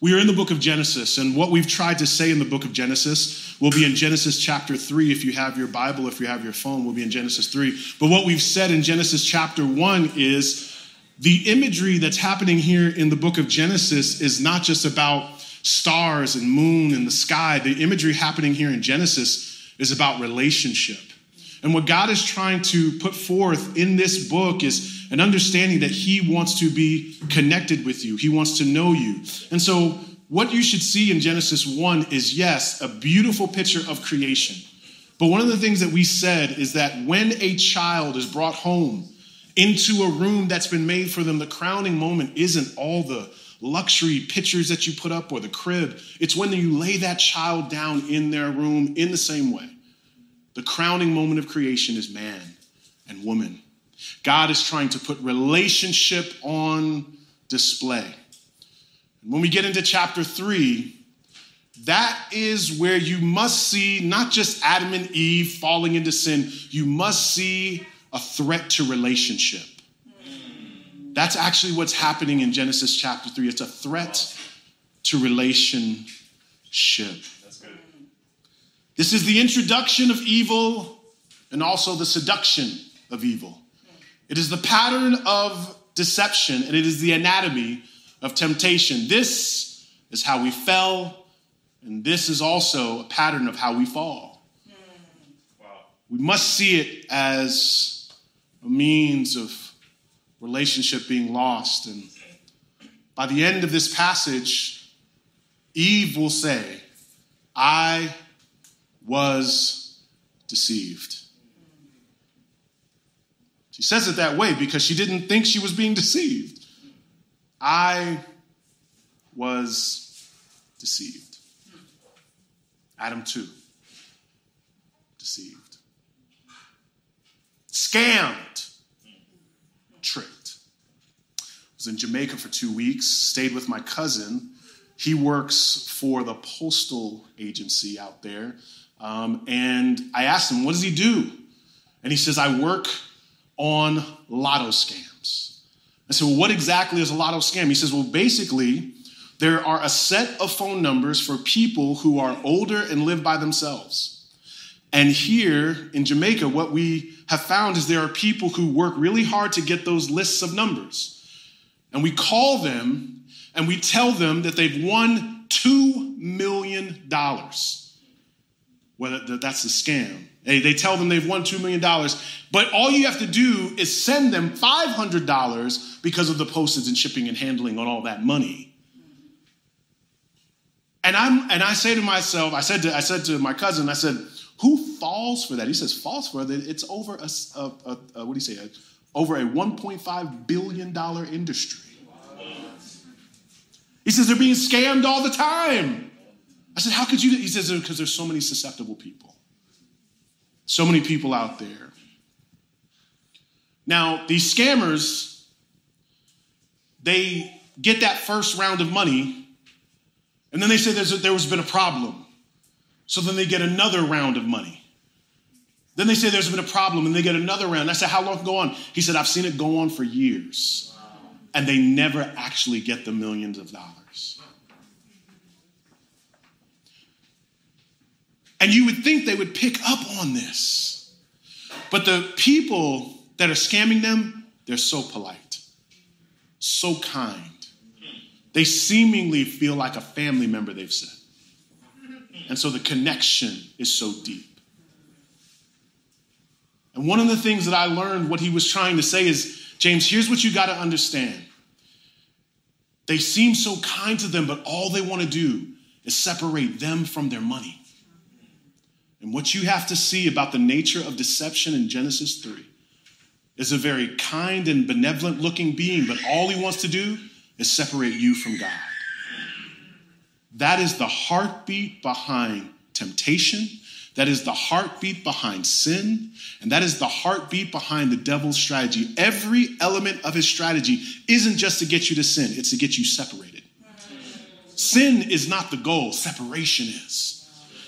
We are in the book of Genesis, and what we've tried to say in the book of Genesis will be in Genesis chapter 3. If you have your Bible, if you have your phone, will be in Genesis 3. But what we've said in Genesis chapter 1 is the imagery that's happening here in the book of Genesis is not just about stars and moon and the sky. The imagery happening here in Genesis is about relationship. And what God is trying to put forth in this book is an understanding that He wants to be connected with you, He wants to know you. And so, what you should see in Genesis 1 is yes, a beautiful picture of creation. But one of the things that we said is that when a child is brought home into a room that's been made for them, the crowning moment isn't all the luxury pictures that you put up or the crib. It's when you lay that child down in their room in the same way. The crowning moment of creation is man and woman. God is trying to put relationship on display. And when we get into chapter three, that is where you must see not just Adam and Eve falling into sin, you must see a threat to relationship. That's actually what's happening in Genesis chapter 3. It's a threat to relationship. This is the introduction of evil and also the seduction of evil. It is the pattern of deception and it is the anatomy of temptation. This is how we fell, and this is also a pattern of how we fall. Wow. We must see it as a means of relationship being lost. And by the end of this passage, Eve will say, I was deceived. She says it that way because she didn't think she was being deceived. I was deceived. Adam, too, deceived. Scammed. Tricked. I was in Jamaica for two weeks, stayed with my cousin. He works for the postal agency out there. Um, and I asked him, What does he do? And he says, I work on lotto scams. I said, Well, what exactly is a lotto scam? He says, Well, basically, there are a set of phone numbers for people who are older and live by themselves. And here in Jamaica, what we have found is there are people who work really hard to get those lists of numbers. And we call them and we tell them that they've won $2 million. Well, that's a scam. They, tell them they've won $2 million, but all you have to do is send them $500 because of the postage and shipping and handling on all that money. And, I'm, and I say to myself, I said to, I said to my cousin, I said, who falls for that? He says, falls for that. It's over a, a, a, a what do you say, a, over a $1.5 billion industry. He says they're being scammed all the time. I said, how could you? He says, because there's so many susceptible people. So many people out there. Now, these scammers, they get that first round of money, and then they say there's a, there has been a problem. So then they get another round of money. Then they say there's been a problem, and they get another round. I said, How long go on? He said, I've seen it go on for years. And they never actually get the millions of dollars. And you would think they would pick up on this. But the people that are scamming them, they're so polite, so kind. They seemingly feel like a family member, they've said. And so the connection is so deep. And one of the things that I learned, what he was trying to say is James, here's what you got to understand. They seem so kind to them, but all they want to do is separate them from their money. And what you have to see about the nature of deception in Genesis 3 is a very kind and benevolent looking being, but all he wants to do is separate you from God. That is the heartbeat behind temptation. That is the heartbeat behind sin, and that is the heartbeat behind the devil's strategy. Every element of his strategy isn't just to get you to sin, it's to get you separated. Sin is not the goal, separation is.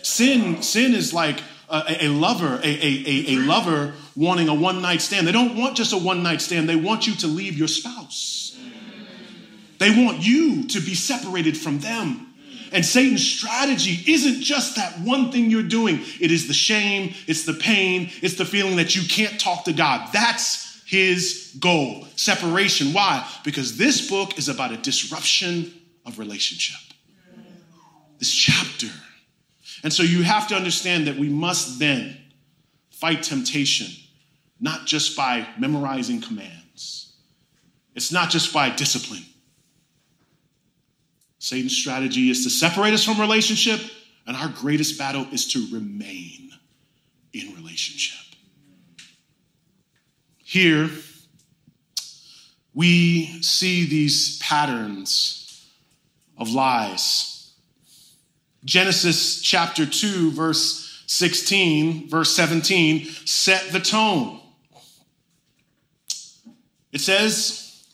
Sin, sin is like a, a lover, a, a, a lover wanting a one night stand. They don't want just a one night stand, they want you to leave your spouse. They want you to be separated from them. And Satan's strategy isn't just that one thing you're doing, it is the shame, it's the pain, it's the feeling that you can't talk to God. That's his goal separation. Why? Because this book is about a disruption of relationship. This chapter. And so you have to understand that we must then fight temptation, not just by memorizing commands, it's not just by discipline Satan's strategy is to separate us from relationship, and our greatest battle is to remain in relationship. Here, we see these patterns of lies. Genesis chapter 2, verse 16, verse 17, set the tone. It says,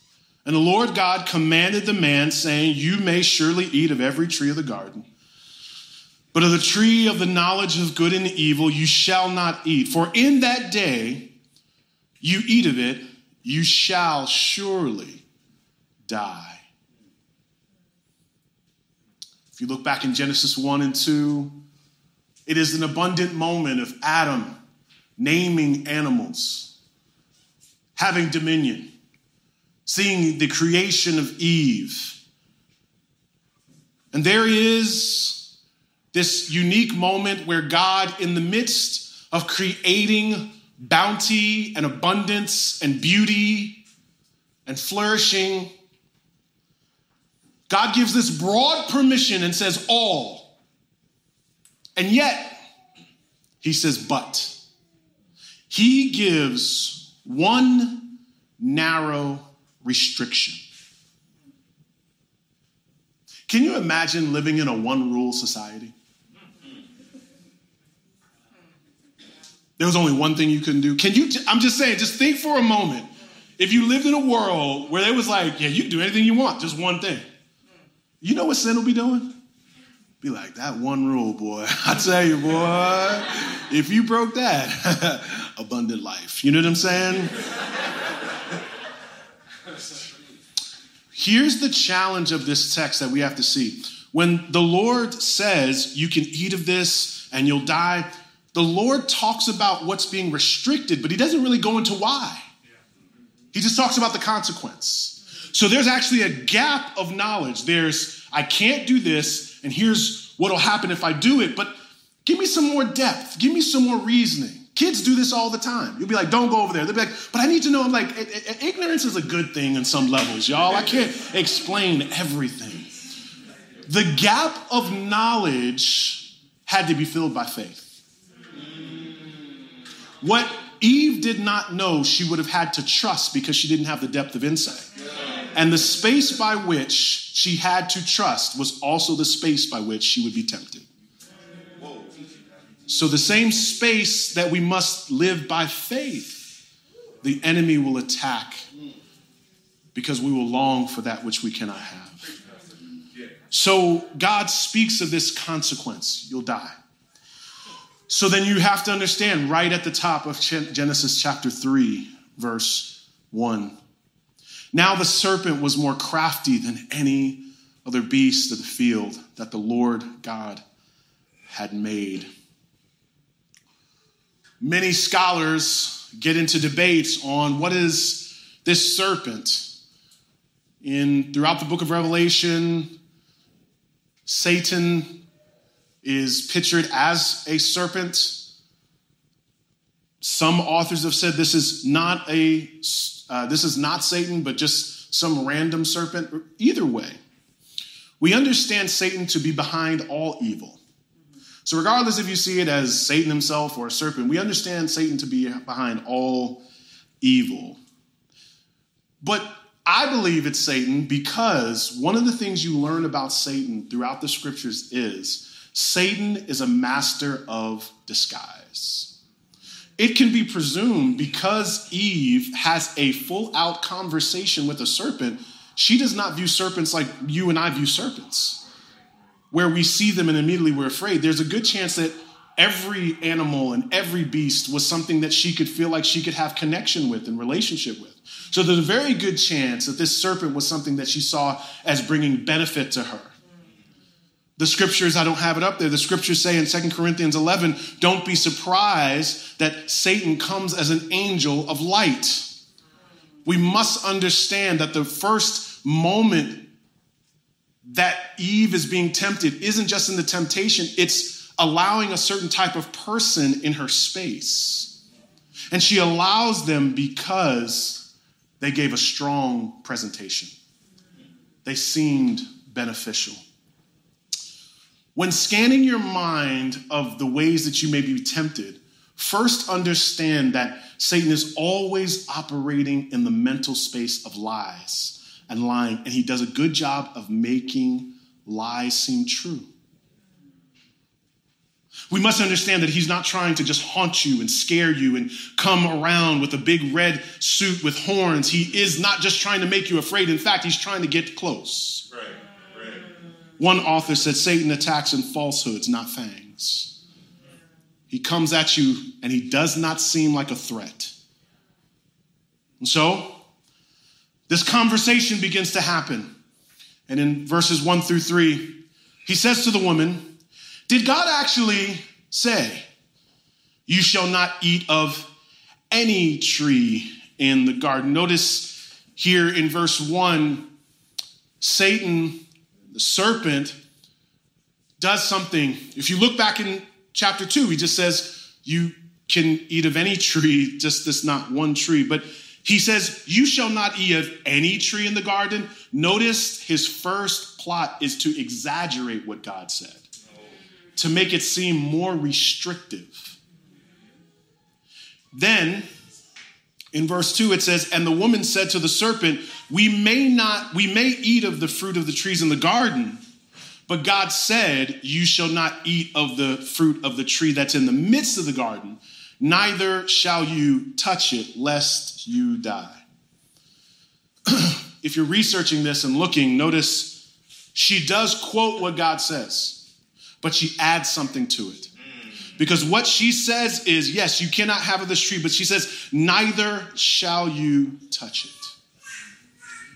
and the Lord God commanded the man, saying, You may surely eat of every tree of the garden, but of the tree of the knowledge of good and evil you shall not eat. For in that day you eat of it, you shall surely die. If you look back in Genesis 1 and 2, it is an abundant moment of Adam naming animals, having dominion seeing the creation of Eve. And there is this unique moment where God, in the midst of creating bounty and abundance and beauty and flourishing, God gives this broad permission and says, all. And yet, he says, but. He gives one narrow restriction. Can you imagine living in a one rule society? There was only one thing you couldn't do. Can you? I'm just saying, just think for a moment. If you lived in a world where they was like, yeah, you can do anything you want, just one thing. You know what sin will be doing? Be like, that one rule, boy. I tell you, boy, if you broke that, abundant life. You know what I'm saying? Here's the challenge of this text that we have to see. When the Lord says, You can eat of this and you'll die, the Lord talks about what's being restricted, but he doesn't really go into why. He just talks about the consequence. So there's actually a gap of knowledge. There's, I can't do this, and here's what'll happen if I do it, but give me some more depth, give me some more reasoning. Kids do this all the time. You'll be like, don't go over there. They'll be like, but I need to know. I'm like, ignorance is a good thing in some levels, y'all. I can't explain everything. The gap of knowledge had to be filled by faith. What Eve did not know, she would have had to trust because she didn't have the depth of insight. And the space by which she had to trust was also the space by which she would be tempted. So, the same space that we must live by faith, the enemy will attack because we will long for that which we cannot have. So, God speaks of this consequence you'll die. So, then you have to understand right at the top of Genesis chapter 3, verse 1. Now the serpent was more crafty than any other beast of the field that the Lord God had made. Many scholars get into debates on what is this serpent. In throughout the book of Revelation, Satan is pictured as a serpent. Some authors have said this is not a uh, this is not Satan, but just some random serpent. Either way, we understand Satan to be behind all evil. So, regardless if you see it as Satan himself or a serpent, we understand Satan to be behind all evil. But I believe it's Satan because one of the things you learn about Satan throughout the scriptures is Satan is a master of disguise. It can be presumed because Eve has a full out conversation with a serpent, she does not view serpents like you and I view serpents, where we see them and immediately we're afraid. There's a good chance that every animal and every beast was something that she could feel like she could have connection with and relationship with. So there's a very good chance that this serpent was something that she saw as bringing benefit to her. The scriptures, I don't have it up there. The scriptures say in 2 Corinthians 11, don't be surprised that Satan comes as an angel of light. We must understand that the first moment that Eve is being tempted isn't just in the temptation, it's allowing a certain type of person in her space. And she allows them because they gave a strong presentation, they seemed beneficial. When scanning your mind of the ways that you may be tempted, first understand that Satan is always operating in the mental space of lies and lying, and he does a good job of making lies seem true. We must understand that he's not trying to just haunt you and scare you and come around with a big red suit with horns. He is not just trying to make you afraid. In fact, he's trying to get close. Right. One author said Satan attacks in falsehoods, not fangs. He comes at you and he does not seem like a threat. And so, this conversation begins to happen. And in verses one through three, he says to the woman, Did God actually say, You shall not eat of any tree in the garden? Notice here in verse one, Satan the serpent does something. If you look back in chapter 2, he just says, You can eat of any tree, just this not one tree. But he says, You shall not eat of any tree in the garden. Notice his first plot is to exaggerate what God said, to make it seem more restrictive. Then in verse 2 it says and the woman said to the serpent we may not we may eat of the fruit of the trees in the garden but god said you shall not eat of the fruit of the tree that's in the midst of the garden neither shall you touch it lest you die. If you're researching this and looking notice she does quote what god says but she adds something to it because what she says is, yes, you cannot have of this tree, but she says, neither shall you touch it.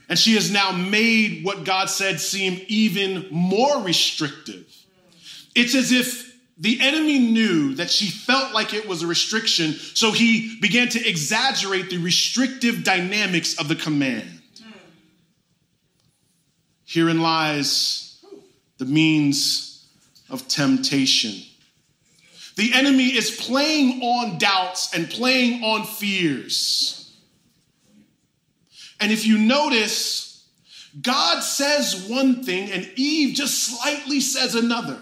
And she has now made what God said seem even more restrictive. It's as if the enemy knew that she felt like it was a restriction, so he began to exaggerate the restrictive dynamics of the command. Herein lies the means of temptation. The enemy is playing on doubts and playing on fears. And if you notice, God says one thing and Eve just slightly says another.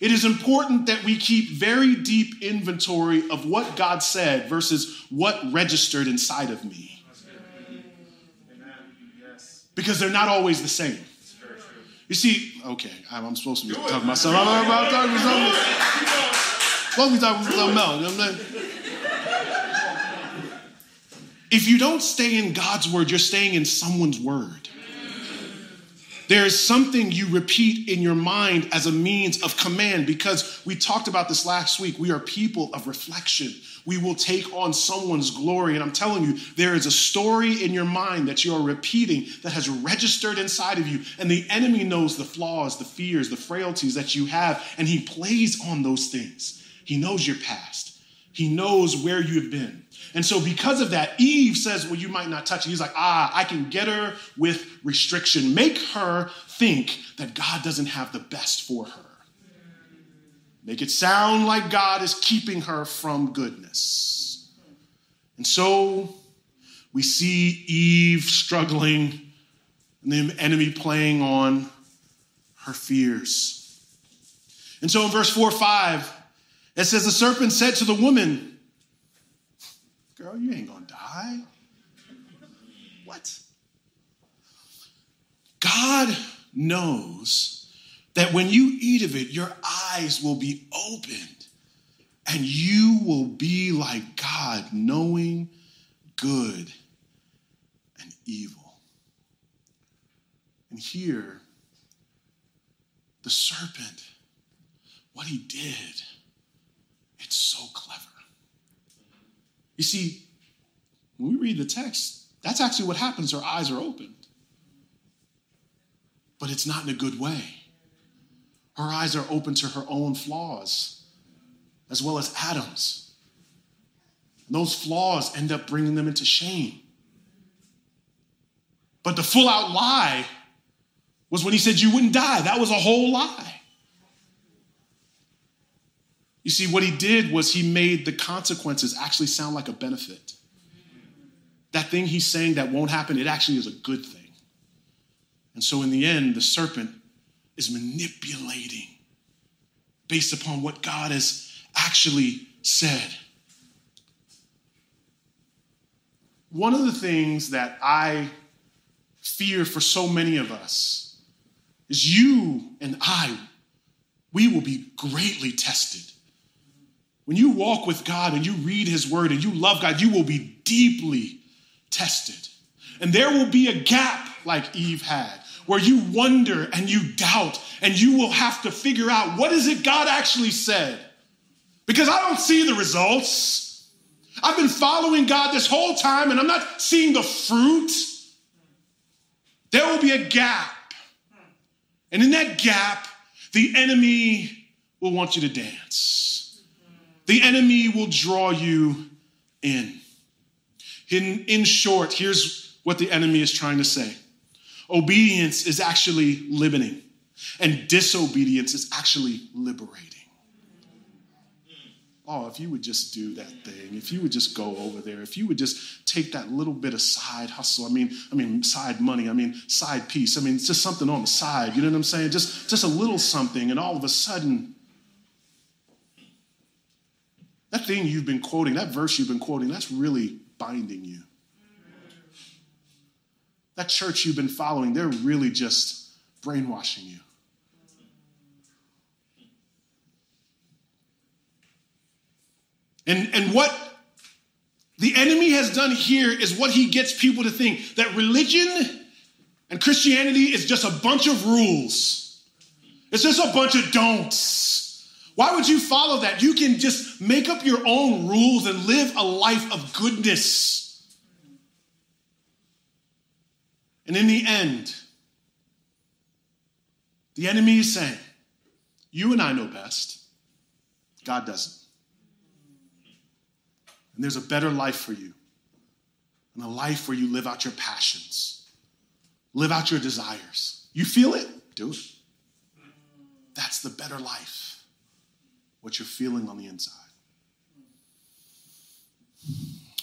It is important that we keep very deep inventory of what God said versus what registered inside of me. Because they're not always the same. You see, okay, I'm supposed to be talking about something. I'm, I'm, talking about something. To be talking about something else. You know if you don't stay in God's word, you're staying in someone's word. There is something you repeat in your mind as a means of command because we talked about this last week. We are people of reflection. We will take on someone's glory. And I'm telling you, there is a story in your mind that you are repeating that has registered inside of you. And the enemy knows the flaws, the fears, the frailties that you have, and he plays on those things. He knows your past, he knows where you have been. And so, because of that, Eve says, Well, you might not touch it. He's like, Ah, I can get her with restriction. Make her think that God doesn't have the best for her. Make it sound like God is keeping her from goodness. And so, we see Eve struggling and the enemy playing on her fears. And so, in verse 4 5, it says, The serpent said to the woman, Girl, you ain't gonna die. What? God knows that when you eat of it, your eyes will be opened and you will be like God, knowing good and evil. And here, the serpent, what he did, it's so clever. You see, when we read the text, that's actually what happens. Her eyes are opened. But it's not in a good way. Her eyes are open to her own flaws, as well as Adam's. And those flaws end up bringing them into shame. But the full out lie was when he said you wouldn't die. That was a whole lie. You see, what he did was he made the consequences actually sound like a benefit. That thing he's saying that won't happen, it actually is a good thing. And so, in the end, the serpent is manipulating based upon what God has actually said. One of the things that I fear for so many of us is you and I, we will be greatly tested. When you walk with God and you read His Word and you love God, you will be deeply tested. And there will be a gap like Eve had where you wonder and you doubt and you will have to figure out what is it God actually said? Because I don't see the results. I've been following God this whole time and I'm not seeing the fruit. There will be a gap. And in that gap, the enemy will want you to dance. The enemy will draw you in. In, in short, here's what the enemy is trying to say Obedience is actually limiting, and disobedience is actually liberating. Oh, if you would just do that thing, if you would just go over there, if you would just take that little bit of side hustle, I mean, I mean, side money, I mean, side piece, I mean, it's just something on the side, you know what I'm saying? Just, just a little something, and all of a sudden, that thing you've been quoting, that verse you've been quoting, that's really binding you that church you've been following, they're really just brainwashing you. And, and what the enemy has done here is what he gets people to think that religion and Christianity is just a bunch of rules. It's just a bunch of don'ts. Why would you follow that? You can just make up your own rules and live a life of goodness. And in the end, the enemy is saying, You and I know best. God doesn't. And there's a better life for you, and a life where you live out your passions, live out your desires. You feel it? Do it. That's the better life, what you're feeling on the inside.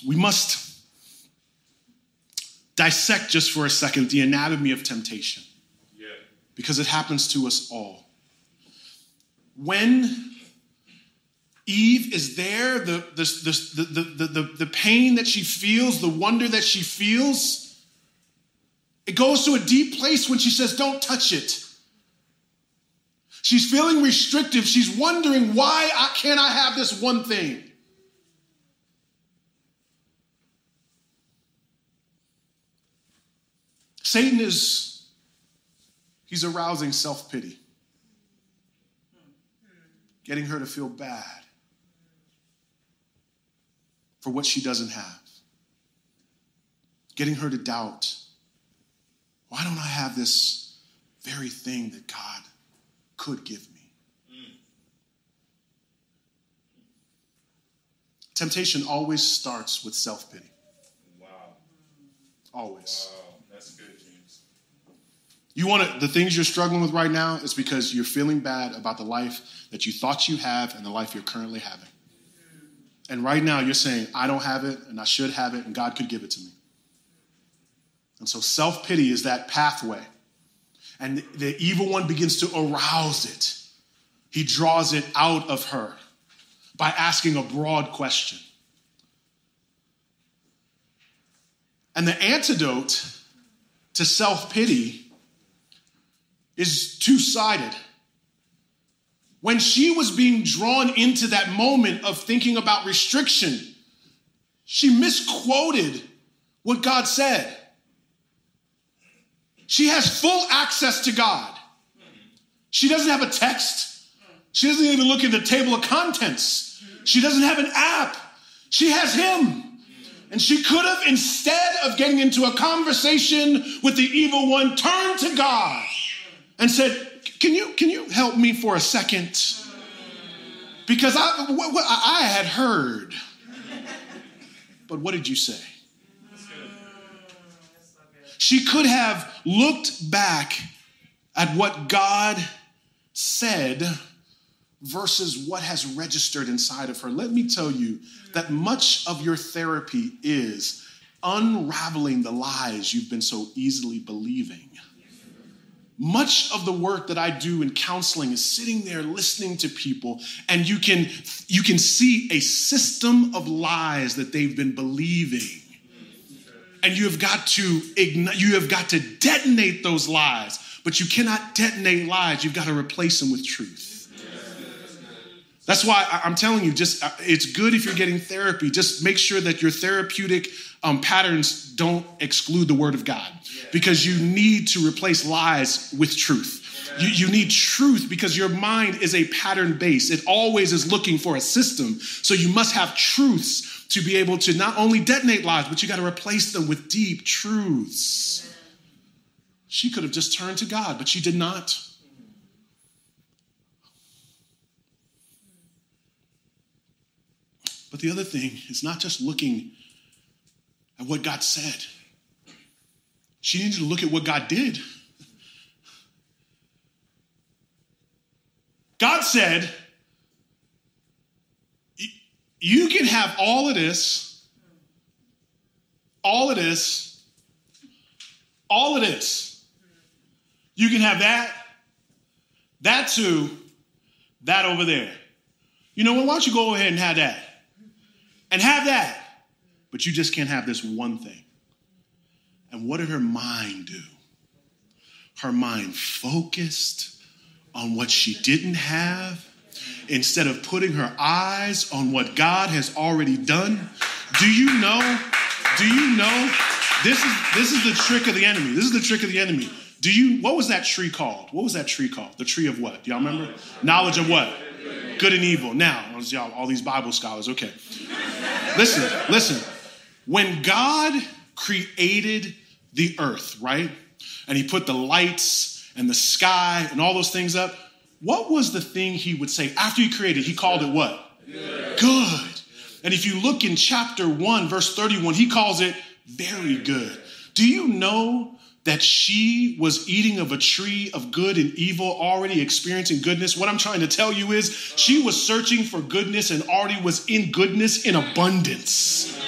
We must dissect just for a second the anatomy of temptation. Yeah. Because it happens to us all. When Eve is there, the, the, the, the, the, the, pain that she feels, the wonder that she feels, it goes to a deep place when she says, Don't touch it. She's feeling restrictive. She's wondering, Why I, can't I have this one thing? Satan is, he's arousing self pity, getting her to feel bad for what she doesn't have, getting her to doubt why don't I have this very thing that God could give me? Temptation always starts with self pity. Wow. Always. Wow. You want to, the things you're struggling with right now is because you're feeling bad about the life that you thought you have and the life you're currently having. And right now you're saying, I don't have it and I should have it and God could give it to me. And so self pity is that pathway. And the evil one begins to arouse it. He draws it out of her by asking a broad question. And the antidote to self pity is two sided. when she was being drawn into that moment of thinking about restriction, she misquoted what God said. She has full access to God. She doesn't have a text. She doesn't even look at the table of contents. She doesn't have an app. She has Him. And she could have, instead of getting into a conversation with the evil one, turned to God and said, Can you, can you help me for a second? Because I, I had heard. But what did you say? She could have looked back at what God said versus what has registered inside of her. Let me tell you that much of your therapy is unraveling the lies you've been so easily believing. Much of the work that I do in counseling is sitting there listening to people and you can you can see a system of lies that they've been believing. And you have got to ignite, you have got to detonate those lies but you cannot detonate lies. You've got to replace them with truth that's why i'm telling you just uh, it's good if you're getting therapy just make sure that your therapeutic um, patterns don't exclude the word of god because you need to replace lies with truth you, you, need truth because your mind is a pattern base. It always is looking for a system. So you must have truths to be able to not only detonate lies, but you got to replace them with deep truths. She could have just turned to God, but she did not. The other thing is not just looking at what God said, she needed to look at what God did. God said, you can have all of this, all of this, all of this. You can have that, that too, that over there. You know what? Why don't you go ahead and have that? And have that. But you just can't have this one thing. And what did her mind do? Her mind focused on what she didn't have instead of putting her eyes on what God has already done. Do you know? Do you know? This is this is the trick of the enemy. This is the trick of the enemy. Do you what was that tree called? What was that tree called? The tree of what? Do y'all remember? Knowledge of what? Good and evil. Now, y'all, all these Bible scholars, okay. Listen, listen. When God created the earth, right? And he put the lights and the sky and all those things up, what was the thing he would say after he created? He called it what? Good. And if you look in chapter 1, verse 31, he calls it very good. Do you know that she was eating of a tree of good and evil, already experiencing goodness? What I'm trying to tell you is she was searching for goodness and already was in goodness in abundance.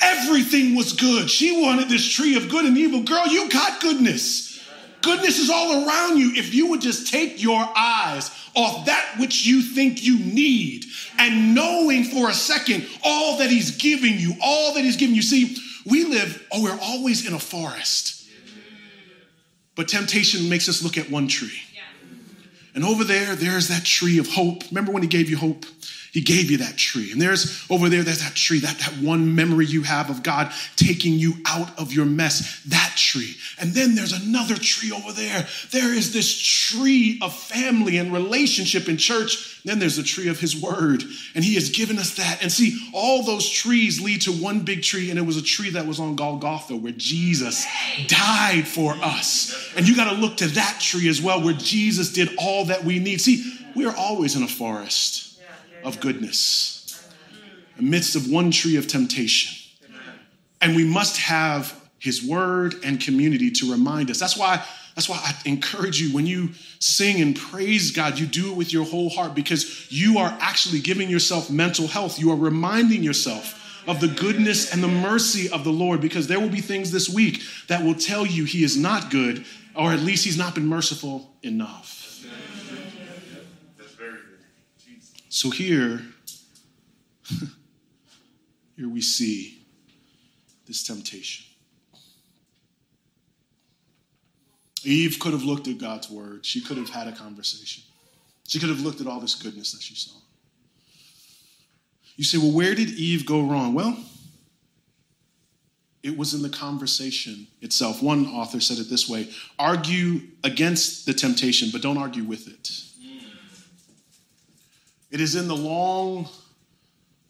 Everything was good. She wanted this tree of good and evil. Girl, you got goodness. Goodness is all around you if you would just take your eyes off that which you think you need and knowing for a second all that He's giving you, all that He's giving you. See, we live, oh, we're always in a forest. But temptation makes us look at one tree. And over there, there's that tree of hope. Remember when He gave you hope? He gave you that tree. And there's over there, there's that tree, that, that one memory you have of God taking you out of your mess, that tree. And then there's another tree over there. There is this tree of family and relationship in church. Then there's the tree of His Word. And He has given us that. And see, all those trees lead to one big tree. And it was a tree that was on Golgotha where Jesus died for us. And you got to look to that tree as well where Jesus did all that we need. See, we are always in a forest of goodness, amidst of one tree of temptation. And we must have his word and community to remind us. That's why that's why I encourage you when you sing and praise God, you do it with your whole heart because you are actually giving yourself mental health. You are reminding yourself of the goodness and the mercy of the Lord because there will be things this week that will tell you he is not good or at least he's not been merciful enough. So here, here we see this temptation. Eve could have looked at God's word. She could have had a conversation. She could have looked at all this goodness that she saw. You say, well, where did Eve go wrong? Well, it was in the conversation itself. One author said it this way argue against the temptation, but don't argue with it. It is in the long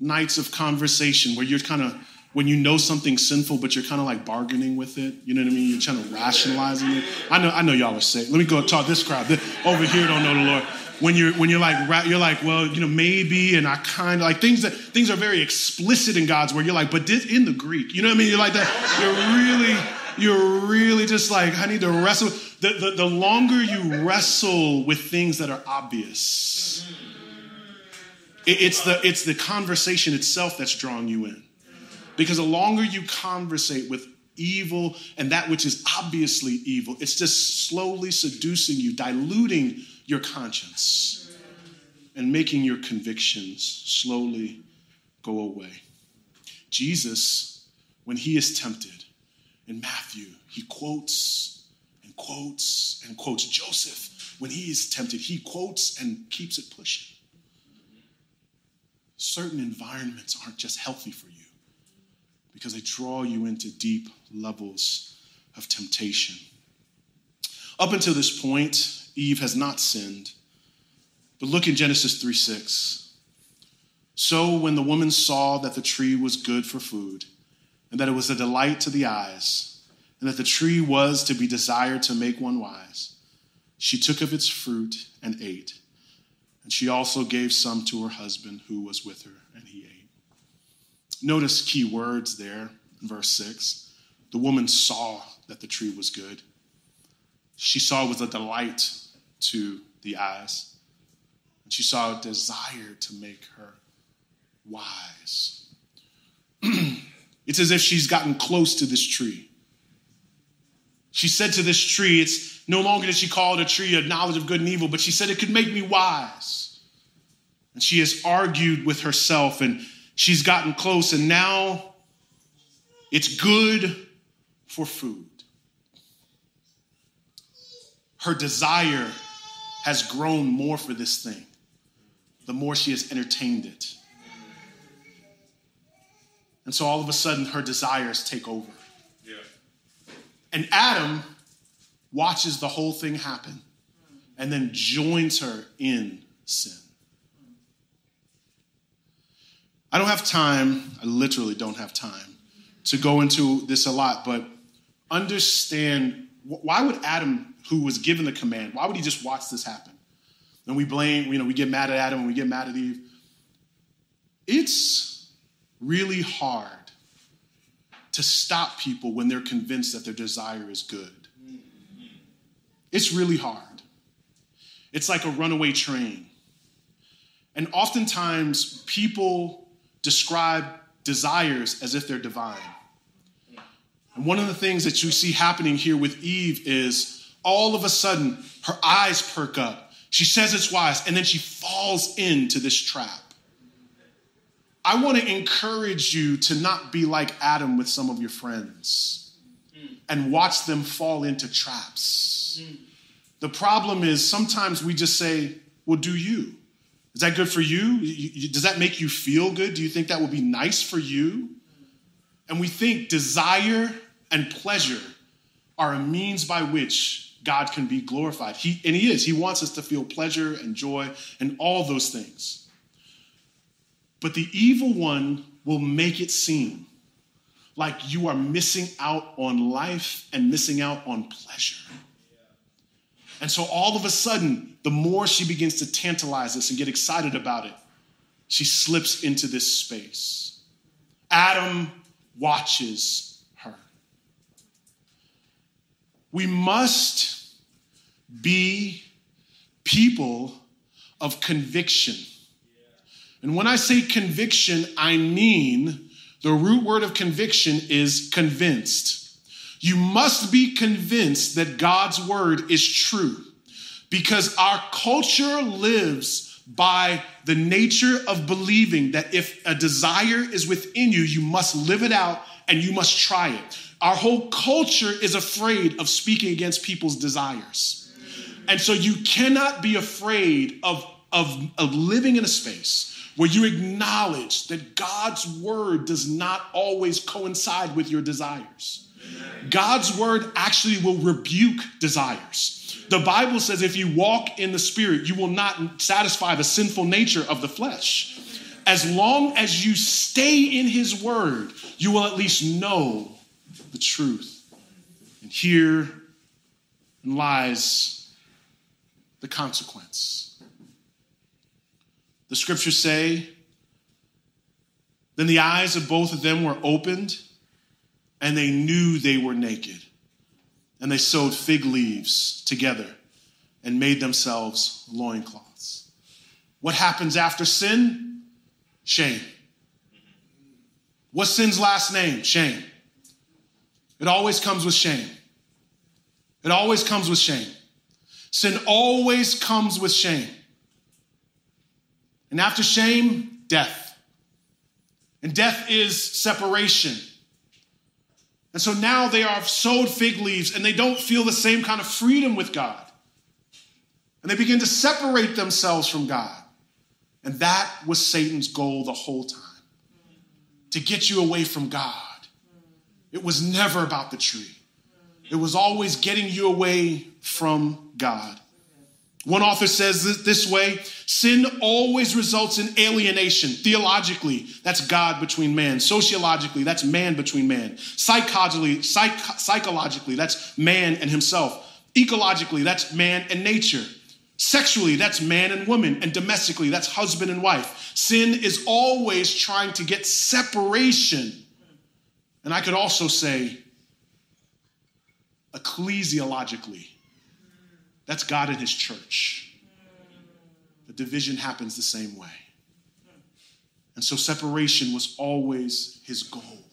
nights of conversation where you're kind of, when you know something's sinful, but you're kind of like bargaining with it. You know what I mean? You're trying to rationalize it. I know, I know y'all are sick. Let me go talk this crowd. Over here don't know the Lord when you're when you're like you're like well you know maybe and I kind of like things that things are very explicit in God's word. You're like but this in the Greek, you know what I mean? You're like that. You're really you're really just like I need to wrestle. The, the, the longer you wrestle with things that are obvious, it's the it's the conversation itself that's drawing you in, because the longer you conversate with evil and that which is obviously evil, it's just slowly seducing you, diluting your conscience and making your convictions slowly go away. Jesus, when he is tempted in Matthew, he quotes and quotes and quotes. Joseph, when he is tempted, he quotes and keeps it pushing. Certain environments aren't just healthy for you because they draw you into deep levels of temptation. Up until this point, Eve has not sinned. But look in Genesis 3 6. So when the woman saw that the tree was good for food, and that it was a delight to the eyes, and that the tree was to be desired to make one wise, she took of its fruit and ate. And she also gave some to her husband who was with her, and he ate. Notice key words there in verse 6. The woman saw that the tree was good. She saw it was a delight to the eyes. And she saw a desire to make her wise. it's as if she's gotten close to this tree. She said to this tree, it's no longer that she called a tree of knowledge of good and evil, but she said it could make me wise. And she has argued with herself and she's gotten close, and now it's good for food. Her desire has grown more for this thing, the more she has entertained it. And so all of a sudden, her desires take over. And Adam watches the whole thing happen and then joins her in sin. I don't have time, I literally don't have time to go into this a lot, but understand why would Adam who was given the command, why would he just watch this happen? And we blame, you know, we get mad at Adam and we get mad at Eve. It's really hard to stop people when they're convinced that their desire is good. It's really hard. It's like a runaway train. And oftentimes, people describe desires as if they're divine. And one of the things that you see happening here with Eve is all of a sudden her eyes perk up. She says it's wise, and then she falls into this trap. I want to encourage you to not be like Adam with some of your friends and watch them fall into traps. The problem is sometimes we just say, Well, do you? Is that good for you? Does that make you feel good? Do you think that would be nice for you? And we think desire and pleasure are a means by which God can be glorified. He, and He is. He wants us to feel pleasure and joy and all those things. But the evil one will make it seem like you are missing out on life and missing out on pleasure. And so all of a sudden, the more she begins to tantalize us and get excited about it, she slips into this space. Adam watches her. we must be people of conviction. And when I say conviction, I mean the root word of conviction is convinced. You must be convinced that God's word is true because our culture lives by the nature of believing that if a desire is within you, you must live it out and you must try it. Our whole culture is afraid of speaking against people's desires. And so you cannot be afraid of, of, of living in a space where you acknowledge that God's word does not always coincide with your desires. God's word actually will rebuke desires. The Bible says if you walk in the spirit, you will not satisfy the sinful nature of the flesh. As long as you stay in his word, you will at least know the truth. And here lies the consequence. The scriptures say, Then the eyes of both of them were opened, and they knew they were naked. And they sewed fig leaves together and made themselves loincloths. What happens after sin? Shame. What's sin's last name? Shame. It always comes with shame. It always comes with shame. Sin always comes with shame. And after shame, death. And death is separation. And so now they are sewed fig leaves and they don't feel the same kind of freedom with God. And they begin to separate themselves from God. And that was Satan's goal the whole time to get you away from God. It was never about the tree, it was always getting you away from God. One author says this way sin always results in alienation. Theologically, that's God between man. Sociologically, that's man between man. Psychologically, psych- psychologically, that's man and himself. Ecologically, that's man and nature. Sexually, that's man and woman. And domestically, that's husband and wife. Sin is always trying to get separation. And I could also say, ecclesiologically, that's God and His church. The division happens the same way. And so separation was always His goal.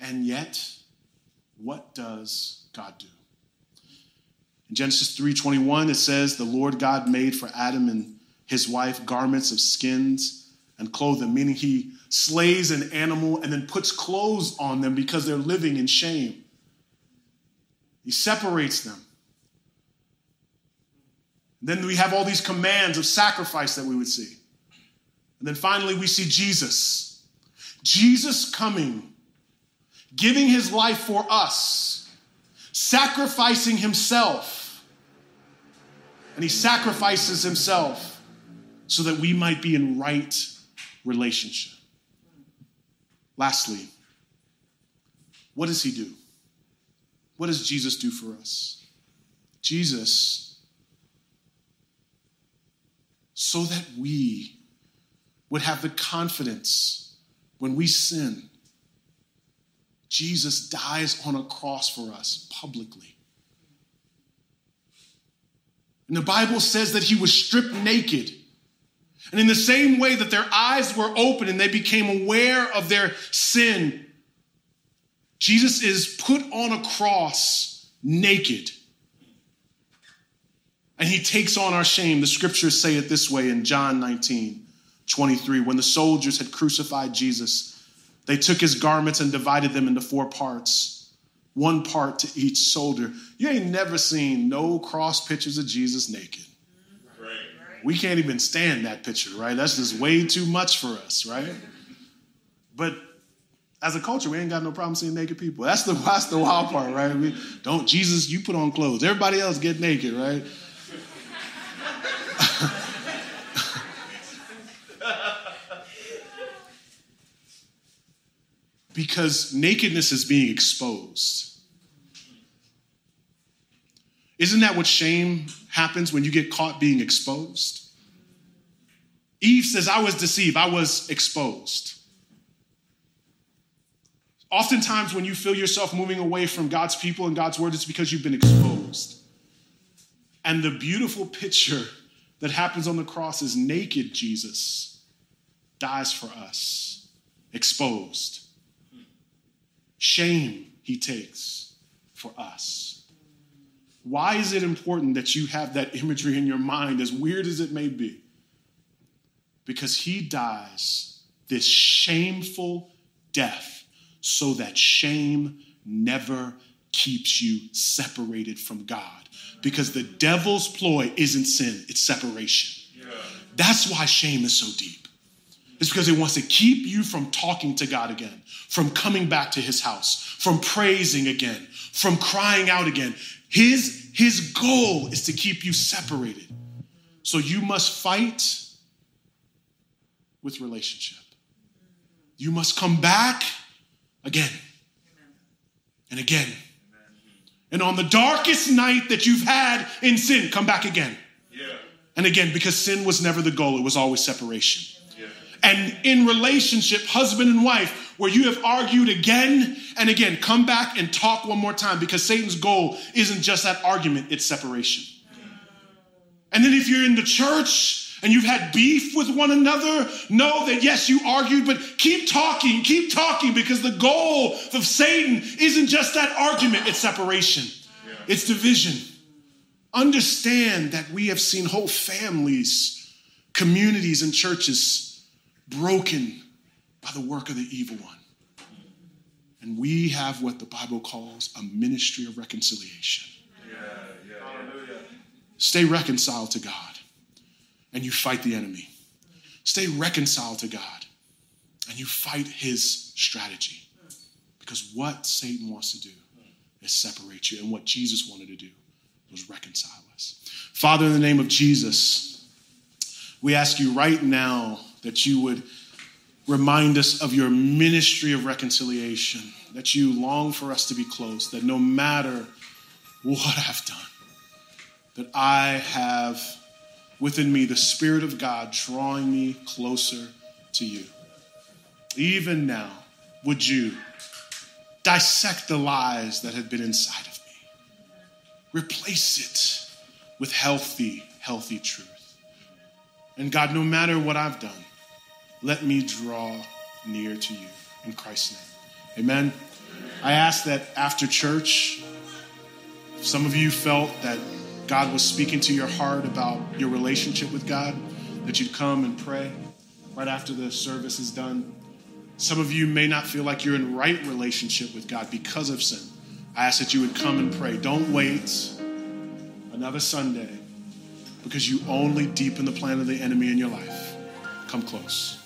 And yet, what does God do? In Genesis 3:21 it says the Lord God made for Adam and his wife garments of skins and clothed them meaning he slays an animal and then puts clothes on them because they're living in shame. He separates them. Then we have all these commands of sacrifice that we would see. And then finally we see Jesus. Jesus coming, giving his life for us, sacrificing himself. And he sacrifices himself so that we might be in right relationship. Lastly, what does he do? What does Jesus do for us? Jesus, so that we would have the confidence when we sin, Jesus dies on a cross for us publicly. And the Bible says that he was stripped naked. And in the same way that their eyes were open and they became aware of their sin, Jesus is put on a cross naked. And he takes on our shame. The scriptures say it this way in John 19 23. When the soldiers had crucified Jesus, they took his garments and divided them into four parts, one part to each soldier. You ain't never seen no cross pictures of Jesus naked. We can't even stand that picture, right? That's just way too much for us, right? But as a culture, we ain't got no problem seeing naked people. That's the that's the wild part, right? We don't Jesus, you put on clothes. Everybody else get naked, right? Because nakedness is being exposed. Isn't that what shame happens when you get caught being exposed? Eve says, I was deceived, I was exposed. Oftentimes, when you feel yourself moving away from God's people and God's word, it's because you've been exposed. And the beautiful picture that happens on the cross is naked Jesus dies for us, exposed. Shame he takes for us. Why is it important that you have that imagery in your mind, as weird as it may be? Because he dies this shameful death so that shame never keeps you separated from God. Because the devil's ploy isn't sin, it's separation. That's why shame is so deep. It's because it wants to keep you from talking to God again, from coming back to his house, from praising again, from crying out again. His, his goal is to keep you separated. So you must fight with relationship. You must come back again and again. And on the darkest night that you've had in sin, come back again. Yeah. And again, because sin was never the goal, it was always separation. And in relationship, husband and wife, where you have argued again and again, come back and talk one more time because Satan's goal isn't just that argument, it's separation. And then if you're in the church, and you've had beef with one another, know that yes, you argued, but keep talking, keep talking, because the goal of Satan isn't just that argument, it's separation, yeah. it's division. Understand that we have seen whole families, communities, and churches broken by the work of the evil one. And we have what the Bible calls a ministry of reconciliation. Stay reconciled to God and you fight the enemy. Stay reconciled to God and you fight his strategy. Because what Satan wants to do is separate you, and what Jesus wanted to do was reconcile us. Father, in the name of Jesus, we ask you right now that you would remind us of your ministry of reconciliation, that you long for us to be close, that no matter what I've done, that I have within me the Spirit of God drawing me closer to you. Even now, would you dissect the lies that have been inside of me? Replace it with healthy, healthy truth. And God, no matter what I've done, let me draw near to you in Christ's name. Amen. I ask that after church, some of you felt that God was speaking to your heart about your relationship with God, that you'd come and pray right after the service is done. Some of you may not feel like you're in right relationship with God because of sin. I ask that you would come and pray. Don't wait another Sunday because you only deepen the plan of the enemy in your life. Come close.